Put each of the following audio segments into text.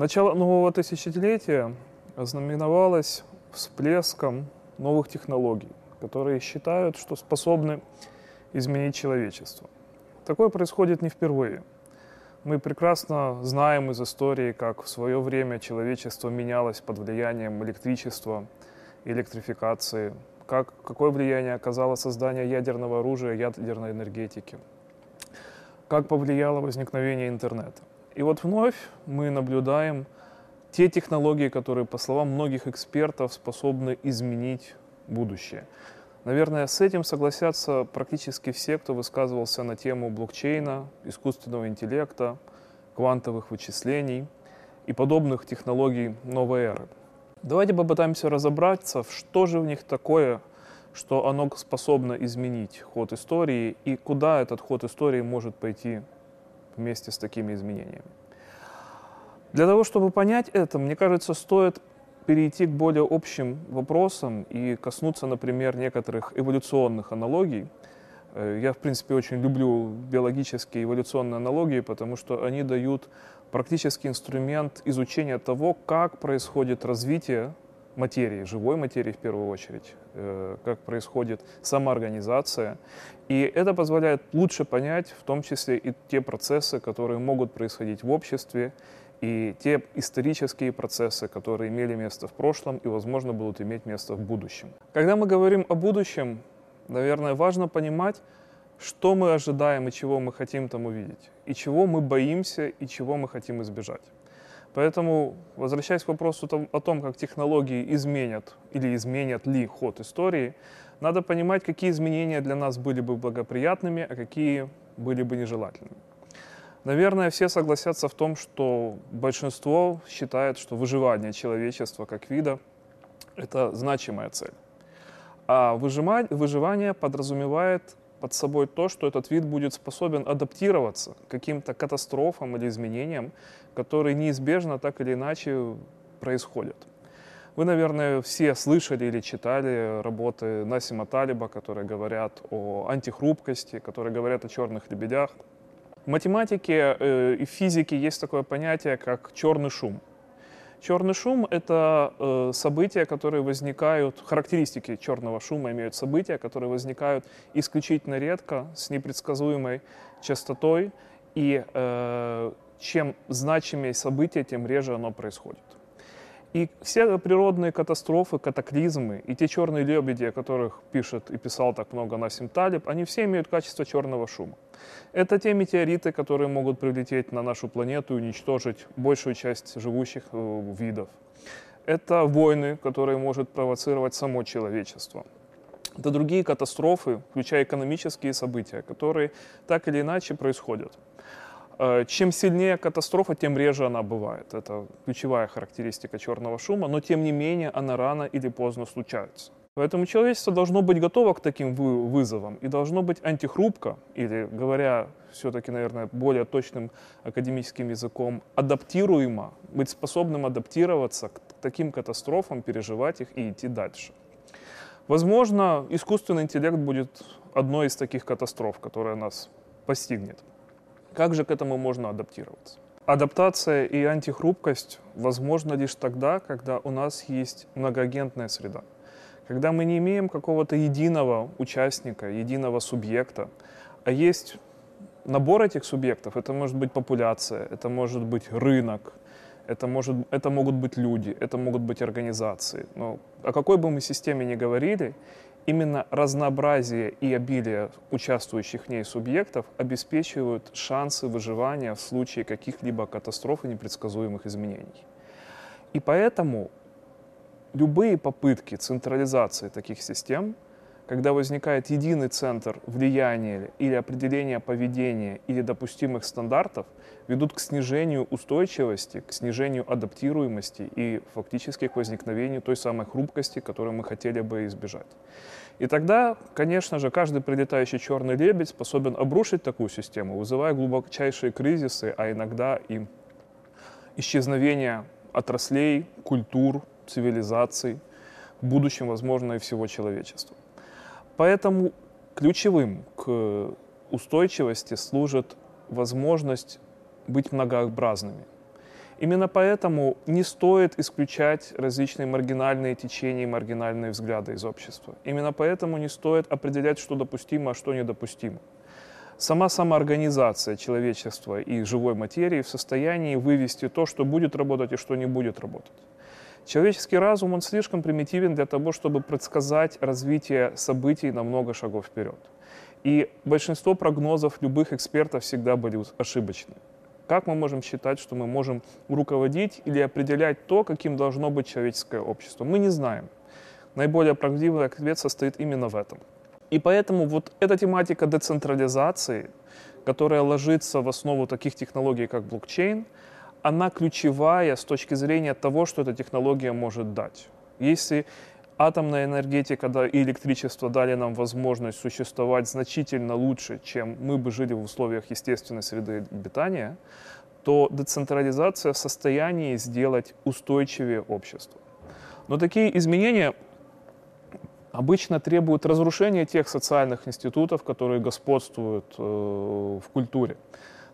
Начало нового тысячелетия ознаменовалось всплеском новых технологий, которые считают, что способны изменить человечество. Такое происходит не впервые. Мы прекрасно знаем из истории, как в свое время человечество менялось под влиянием электричества, электрификации, как, какое влияние оказало создание ядерного оружия, ядерной энергетики, как повлияло возникновение интернета. И вот вновь мы наблюдаем те технологии, которые, по словам многих экспертов, способны изменить будущее. Наверное, с этим согласятся практически все, кто высказывался на тему блокчейна, искусственного интеллекта, квантовых вычислений и подобных технологий новой эры. Давайте попытаемся разобраться, что же в них такое, что оно способно изменить ход истории и куда этот ход истории может пойти вместе с такими изменениями. Для того, чтобы понять это, мне кажется, стоит перейти к более общим вопросам и коснуться, например, некоторых эволюционных аналогий. Э, я, в принципе, очень люблю биологические эволюционные аналогии, потому что они дают практический инструмент изучения того, как происходит развитие материи, живой материи в первую очередь, э, как происходит самоорганизация. И это позволяет лучше понять, в том числе и те процессы, которые могут происходить в обществе, и те исторические процессы, которые имели место в прошлом и, возможно, будут иметь место в будущем. Когда мы говорим о будущем, наверное, важно понимать, что мы ожидаем и чего мы хотим там увидеть, и чего мы боимся и чего мы хотим избежать. Поэтому, возвращаясь к вопросу о том, как технологии изменят или изменят ли ход истории, надо понимать, какие изменения для нас были бы благоприятными, а какие были бы нежелательными. Наверное, все согласятся в том, что большинство считает, что выживание человечества как вида – это значимая цель. А выживание подразумевает под собой то, что этот вид будет способен адаптироваться к каким-то катастрофам или изменениям, которые неизбежно так или иначе происходят. Вы, наверное, все слышали или читали работы Насима Талиба, которые говорят о антихрупкости, которые говорят о черных лебедях. В математике э, и физике есть такое понятие, как черный шум. Черный шум — это э, события, которые возникают, характеристики черного шума имеют события, которые возникают исключительно редко, с непредсказуемой частотой, и э, чем значимее событие, тем реже оно происходит. И все природные катастрофы, катаклизмы и те черные лебеди, о которых пишет и писал так много Насим Талиб, они все имеют качество черного шума. Это те метеориты, которые могут прилететь на нашу планету и уничтожить большую часть живущих э, видов. Это войны, которые может провоцировать само человечество. Это другие катастрофы, включая экономические события, которые так или иначе происходят. Э, чем сильнее катастрофа, тем реже она бывает. Это ключевая характеристика черного шума, но тем не менее она рано или поздно случается. Поэтому человечество должно быть готово к таким вызовам и должно быть антихрупко, или, говоря все-таки, наверное, более точным академическим языком, адаптируемо, быть способным адаптироваться к таким катастрофам, переживать их и идти дальше. Возможно, искусственный интеллект будет одной из таких катастроф, которая нас постигнет. Как же к этому можно адаптироваться? Адаптация и антихрупкость возможна лишь тогда, когда у нас есть многоагентная среда. Когда мы не имеем какого-то единого участника, единого субъекта, а есть набор этих субъектов, это может быть популяция, это может быть рынок, это, может, это могут быть люди, это могут быть организации. Но о какой бы мы системе ни говорили, Именно разнообразие и обилие участвующих в ней субъектов обеспечивают шансы выживания в случае каких-либо катастроф и непредсказуемых изменений. И поэтому любые попытки централизации таких систем – когда возникает единый центр влияния или определения поведения или допустимых стандартов, ведут к снижению устойчивости, к снижению адаптируемости и фактически к возникновению той самой хрупкости, которую мы хотели бы избежать. И тогда, конечно же, каждый прилетающий черный лебедь способен обрушить такую систему, вызывая глубочайшие кризисы, а иногда и исчезновение отраслей, культур, цивилизаций, в будущем, возможно, и всего человечества. Поэтому ключевым к устойчивости служит возможность быть многообразными. Именно поэтому не стоит исключать различные маргинальные течения и маргинальные взгляды из общества. Именно поэтому не стоит определять, что допустимо, а что недопустимо. Сама самоорганизация человечества и живой материи в состоянии вывести то, что будет работать и что не будет работать. Человеческий разум, он слишком примитивен для того, чтобы предсказать развитие событий на много шагов вперед. И большинство прогнозов любых экспертов всегда были ошибочны. Как мы можем считать, что мы можем руководить или определять то, каким должно быть человеческое общество? Мы не знаем. Наиболее правдивый ответ состоит именно в этом. И поэтому вот эта тематика децентрализации, которая ложится в основу таких технологий, как блокчейн, она ключевая с точки зрения того, что эта технология может дать. Если атомная энергетика да, и электричество дали нам возможность существовать значительно лучше, чем мы бы жили в условиях естественной среды обитания, то децентрализация в состоянии сделать устойчивее общество. Но такие изменения обычно требуют разрушения тех социальных институтов, которые господствуют э, в культуре.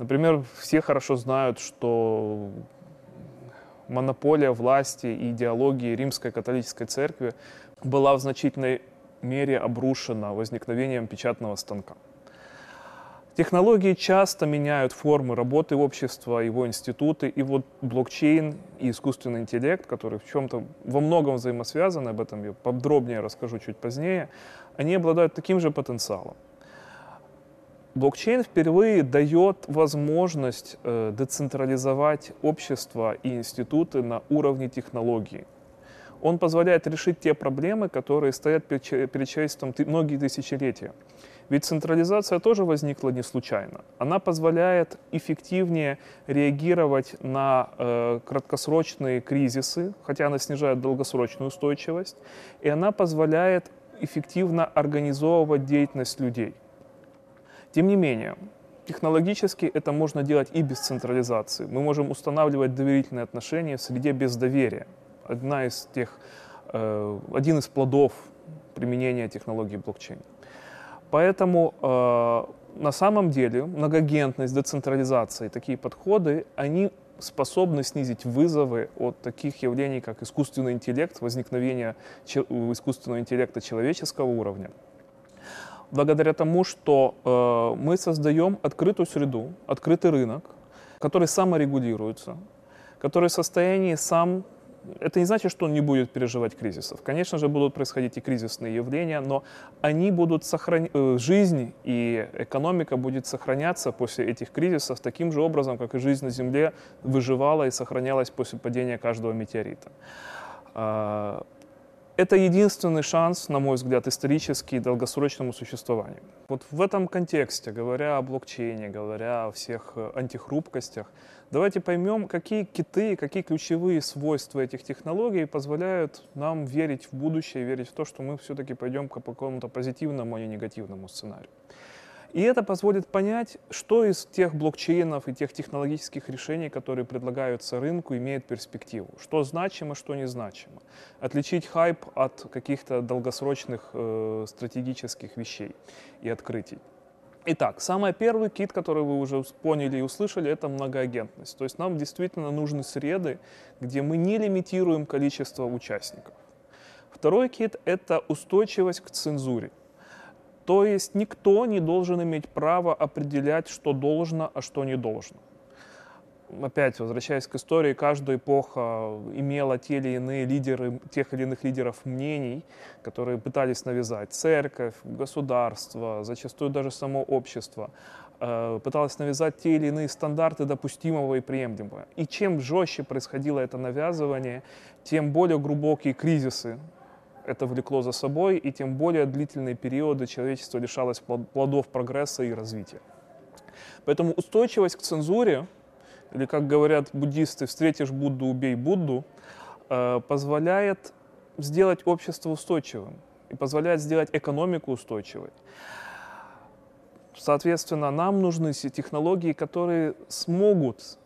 Например, все хорошо знают, что монополия власти и идеологии римской католической церкви была в значительной мере обрушена возникновением печатного станка. Технологии часто меняют формы работы общества, его институты, и вот блокчейн и искусственный интеллект, которые в чем-то во многом взаимосвязаны, об этом я подробнее расскажу чуть позднее, они обладают таким же потенциалом. Блокчейн впервые дает возможность э, децентрализовать общество и институты на уровне технологий. Он позволяет решить те проблемы, которые стоят перед человечеством многие тысячелетия. Ведь централизация тоже возникла не случайно. Она позволяет эффективнее реагировать на э, краткосрочные кризисы, хотя она снижает долгосрочную устойчивость, и она позволяет эффективно организовывать деятельность людей. Тем не менее, технологически это можно делать и без централизации. Мы можем устанавливать доверительные отношения в среде без доверия. Одна из тех, э, один из плодов применения технологии блокчейн. Поэтому э, на самом деле многогентность, децентрализация и такие подходы, они способны снизить вызовы от таких явлений, как искусственный интеллект, возникновение искусственного интеллекта человеческого уровня, благодаря тому, что э, мы создаем открытую среду, открытый рынок, который саморегулируется, который в состоянии сам... Это не значит, что он не будет переживать кризисов. Конечно же, будут происходить и кризисные явления, но они будут сохранять... Э, жизнь и экономика будет сохраняться после этих кризисов таким же образом, как и жизнь на Земле выживала и сохранялась после падения каждого метеорита. Это единственный шанс, на мой взгляд, исторический долгосрочному существованию. Вот в этом контексте, говоря о блокчейне, говоря о всех э, антихрупкостях, давайте поймем, какие киты, какие ключевые свойства этих технологий позволяют нам верить в будущее, верить в то, что мы все-таки пойдем к какому-то позитивному, а не негативному сценарию. И это позволит понять, что из тех блокчейнов и тех технологических решений, которые предлагаются рынку, имеет перспективу. Что значимо, что незначимо. Отличить хайп от каких-то долгосрочных э, стратегических вещей и открытий. Итак, самый первый кит, который вы уже поняли и услышали, это многоагентность. То есть нам действительно нужны среды, где мы не лимитируем количество участников. Второй кит — это устойчивость к цензуре. То есть никто не должен иметь право определять, что должно, а что не должно. Опять, возвращаясь к истории, каждая эпоха имела те или иные лидеры, тех или иных лидеров мнений, которые пытались навязать. Церковь, государство, зачастую даже само общество э, пыталось навязать те или иные стандарты допустимого и приемлемого. И чем жестче происходило это навязывание, тем более глубокие кризисы это влекло за собой, и тем более длительные периоды человечество лишалось плодов прогресса и развития. Поэтому устойчивость к цензуре, или, как говорят буддисты, встретишь Будду, убей Будду, э, позволяет сделать общество устойчивым и позволяет сделать экономику устойчивой. Соответственно, нам нужны технологии, которые смогут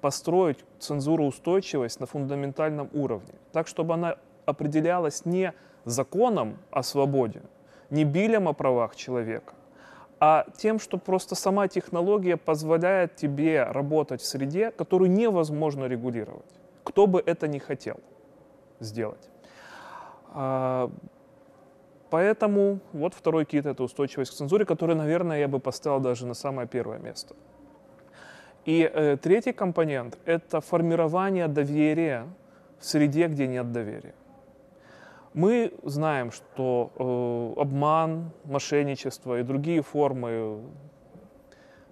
построить цензуроустойчивость на фундаментальном уровне, так, чтобы она определялось не законом о свободе, не билем о правах человека, а тем, что просто сама технология позволяет тебе работать в среде, которую невозможно регулировать, кто бы это ни хотел сделать. А, поэтому вот второй кит — это устойчивость к цензуре, который, наверное, я бы поставил даже на самое первое место. И э, третий компонент — это формирование доверия в среде, где нет доверия. Мы знаем, что э, обман, мошенничество и другие формы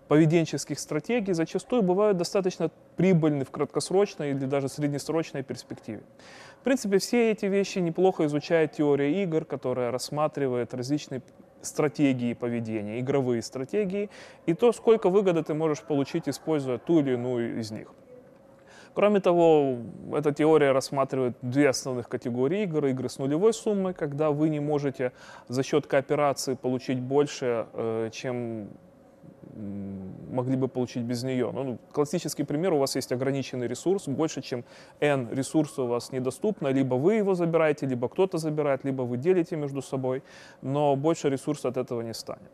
поведенческих стратегий зачастую бывают достаточно прибыльны в краткосрочной или даже среднесрочной перспективе. В принципе, все эти вещи неплохо изучает теория игр, которая рассматривает различные стратегии поведения, игровые стратегии, и то, сколько выгоды ты можешь получить, используя ту или иную из них. Кроме того, эта теория рассматривает две основных категории игр. Игры с нулевой суммой, когда вы не можете за счет кооперации получить больше, э, чем могли бы получить без нее. Ну, ну, классический пример, у вас есть ограниченный ресурс, больше, чем N ресурсов у вас недоступно, либо вы его забираете, либо кто-то забирает, либо вы делите между собой, но больше ресурса от этого не станет.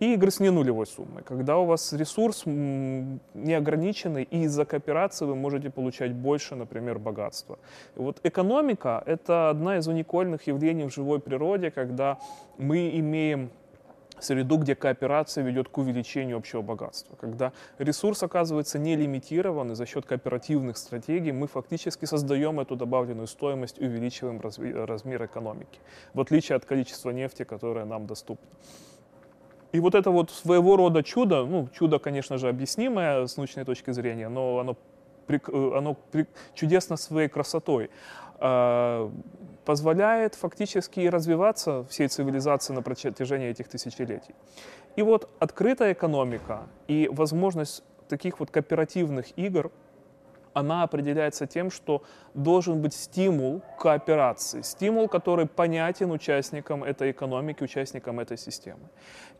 И игры с ненулевой суммой, когда у вас ресурс неограниченный, и из-за кооперации вы можете получать больше, например, богатства. И вот экономика — это одна из уникальных явлений в живой природе, когда мы имеем среду, где кооперация ведет к увеличению общего богатства. Когда ресурс оказывается не лимитирован, и за счет кооперативных стратегий мы фактически создаем эту добавленную стоимость увеличиваем размер экономики, в отличие от количества нефти, которое нам доступно. И вот это вот своего рода чудо, ну, чудо, конечно же, объяснимое с научной точки зрения, но оно, оно чудесно своей красотой. Позволяет фактически развиваться всей цивилизации на протяжении этих тысячелетий. И вот открытая экономика и возможность таких вот кооперативных игр, она определяется тем, что должен быть стимул кооперации, стимул, который понятен участникам этой экономики, участникам этой системы.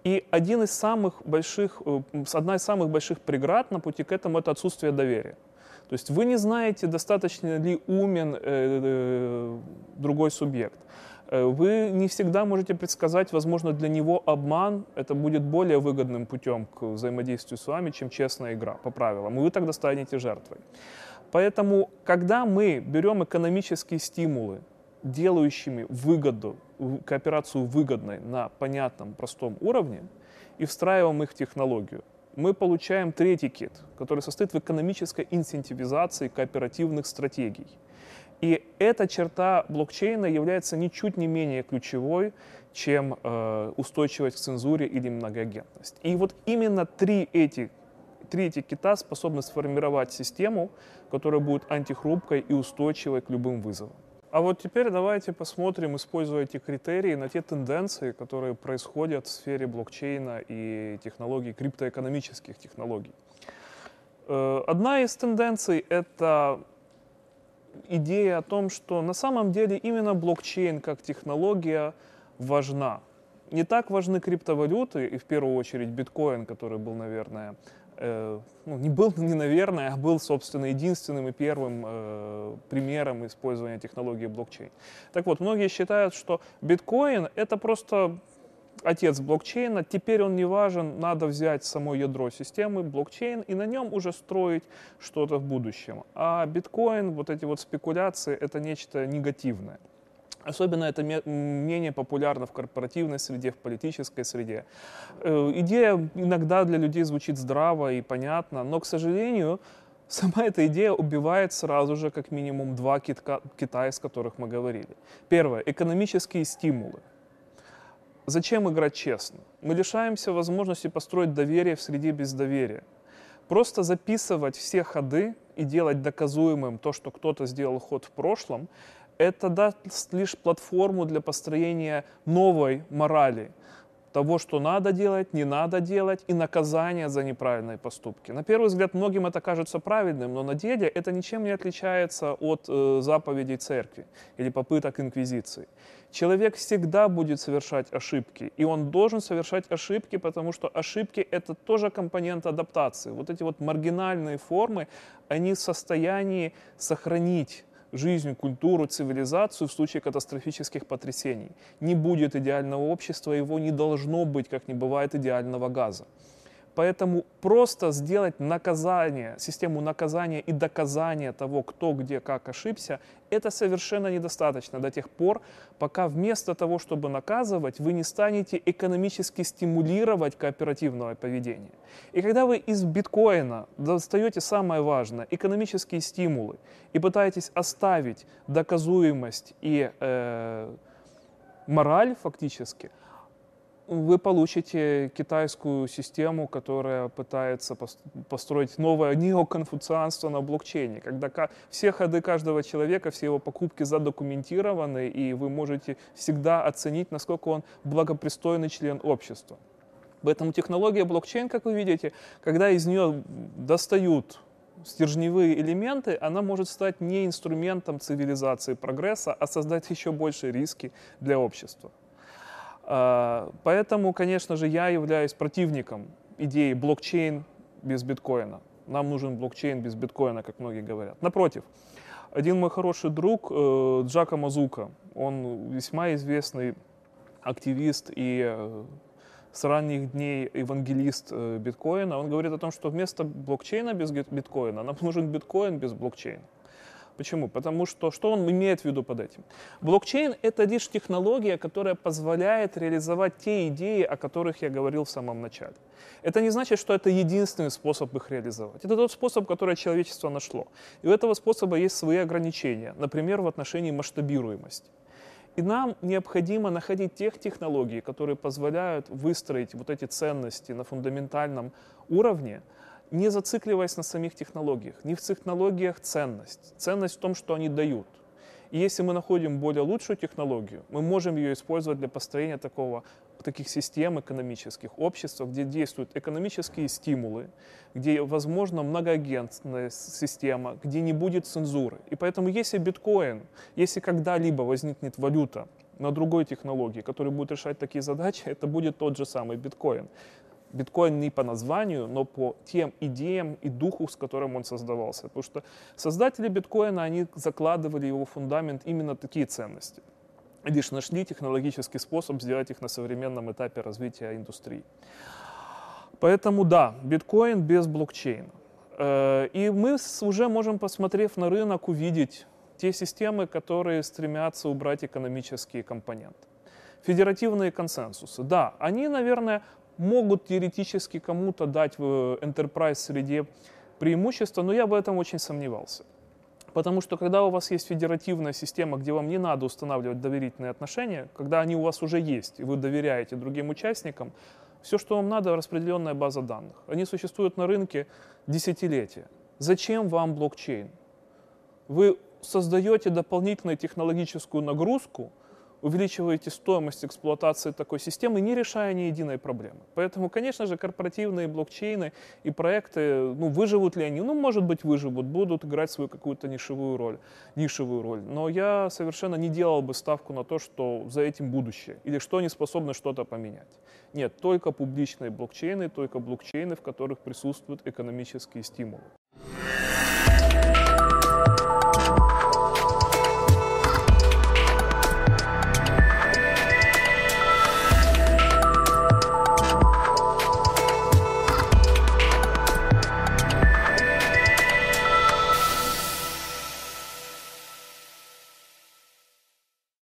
И один из самых больших, э, одна из самых больших преград на пути к этому – это отсутствие доверия. То есть вы не знаете, достаточно ли умен э, э, другой субъект. Э, вы не всегда можете предсказать, возможно, для него обман это будет более выгодным путем к взаимодействию с вами, чем честная игра по правилам, и вы тогда станете жертвой. Поэтому, когда мы берем экономические стимулы, делающими выгоду, кооперацию выгодной на понятном, простом уровне, и встраиваем их в технологию, мы получаем третий кит, который состоит в экономической инцентивизации кооперативных стратегий. И эта черта блокчейна является ничуть не менее ключевой, чем э, устойчивость к цензуре или многоагентность. И вот именно три эти, три кита способны сформировать систему, которая будет антихрупкой и устойчивой к любым вызовам. А вот теперь давайте посмотрим, используя эти критерии, на те тенденции, которые происходят в сфере блокчейна и технологий, криптоэкономических технологий. Э, одна из тенденций — это идея о том, что на самом деле именно блокчейн как технология важна. Не так важны криптовалюты, и в первую очередь биткоин, который был, наверное, Э, ну, не был, не наверное, а был, собственно, единственным и первым э, примером использования технологии блокчейн. Так вот, многие считают, что биткоин — это просто отец блокчейна, теперь он не важен, надо взять само ядро системы, блокчейн, и на нем уже строить что-то в будущем. А биткоин, вот эти вот спекуляции, это нечто негативное. Особенно это мнение популярно в корпоративной среде, в политической среде. Э, идея иногда для людей звучит здраво и понятно, но, к сожалению, сама эта идея убивает сразу же как минимум два китка, кита, из которых мы говорили. Первое – экономические стимулы. Зачем играть честно? Мы лишаемся возможности построить доверие в среде без доверия. Просто записывать все ходы и делать доказуемым то, что кто-то сделал ход в прошлом, это даст лишь платформу для построения новой морали, того, что надо делать, не надо делать, и наказания за неправильные поступки. На первый взгляд, многим это кажется правильным, но на деле это ничем не отличается от э, заповедей церкви или попыток инквизиции. Человек всегда будет совершать ошибки, и он должен совершать ошибки, потому что ошибки — это тоже компонент адаптации. Вот эти вот маргинальные формы, они в состоянии сохранить жизнь, культуру, цивилизацию в случае катастрофических потрясений. Не будет идеального общества, его не должно быть, как не бывает идеального газа. Поэтому просто сделать наказание, систему наказания и доказания того, кто где как ошибся, это совершенно недостаточно до тех пор, пока вместо того, чтобы наказывать, вы не станете экономически стимулировать кооперативное поведение. И когда вы из биткоина достаете самое важное, экономические стимулы, и пытаетесь оставить доказуемость и э, мораль фактически – вы получите китайскую систему, которая пытается построить новое неоконфуцианство на блокчейне, когда все ходы каждого человека, все его покупки задокументированы, и вы можете всегда оценить, насколько он благопристойный член общества. Поэтому технология блокчейн, как вы видите, когда из нее достают стержневые элементы, она может стать не инструментом цивилизации прогресса, а создать еще больше риски для общества. А, поэтому, конечно же, я являюсь противником идеи блокчейн без биткоина. Нам нужен блокчейн без биткоина, как многие говорят. Напротив, один мой хороший друг э, Джака Мазука, он весьма известный активист и э, с ранних дней евангелист э, биткоина, он говорит о том, что вместо блокчейна без биткоина нам нужен биткоин без блокчейна. Почему? Потому что что он имеет в виду под этим? Блокчейн — это лишь технология, которая позволяет реализовать те идеи, о которых я говорил в самом начале. Это не значит, что это единственный способ их реализовать. Это тот способ, который человечество нашло. И у этого способа есть свои ограничения, например, в отношении масштабируемости. И нам необходимо находить тех технологий, которые позволяют выстроить вот эти ценности на фундаментальном уровне, не зацикливаясь на самих технологиях. Не в технологиях ценность. Ценность в том, что они дают. И если мы находим более лучшую технологию, мы можем ее использовать для построения такого, таких систем экономических, общества, где действуют экономические стимулы, где возможно многоагентная система, где не будет цензуры. И поэтому если биткоин, если когда-либо возникнет валюта на другой технологии, которая будет решать такие задачи, это будет тот же самый биткоин биткоин не по названию, но по тем идеям и духу, с которым он создавался. Потому что создатели биткоина, они закладывали его фундамент именно такие ценности. Лишь нашли технологический способ сделать их на современном этапе развития индустрии. Поэтому да, биткоин без блокчейна. Э, и мы уже можем, посмотрев на рынок, увидеть те системы, которые стремятся убрать экономические компоненты. Федеративные консенсусы. Да, они, наверное, могут теоретически кому-то дать в enterprise среде преимущество, но я в этом очень сомневался. Потому что когда у вас есть федеративная система, где вам не надо устанавливать доверительные отношения, когда они у вас уже есть, и вы доверяете другим участникам, все, что вам надо, распределенная база данных. Они существуют на рынке десятилетия. Зачем вам блокчейн? Вы создаете дополнительную технологическую нагрузку – увеличиваете стоимость эксплуатации такой системы, не решая ни единой проблемы. Поэтому, конечно же, корпоративные блокчейны и проекты, ну, выживут ли они? Ну, может быть, выживут, будут играть свою какую-то нишевую роль, нишевую роль. Но я совершенно не делал бы ставку на то, что за этим будущее, или что они способны что-то поменять. Нет, только публичные блокчейны, только блокчейны, в которых присутствуют экономические стимулы.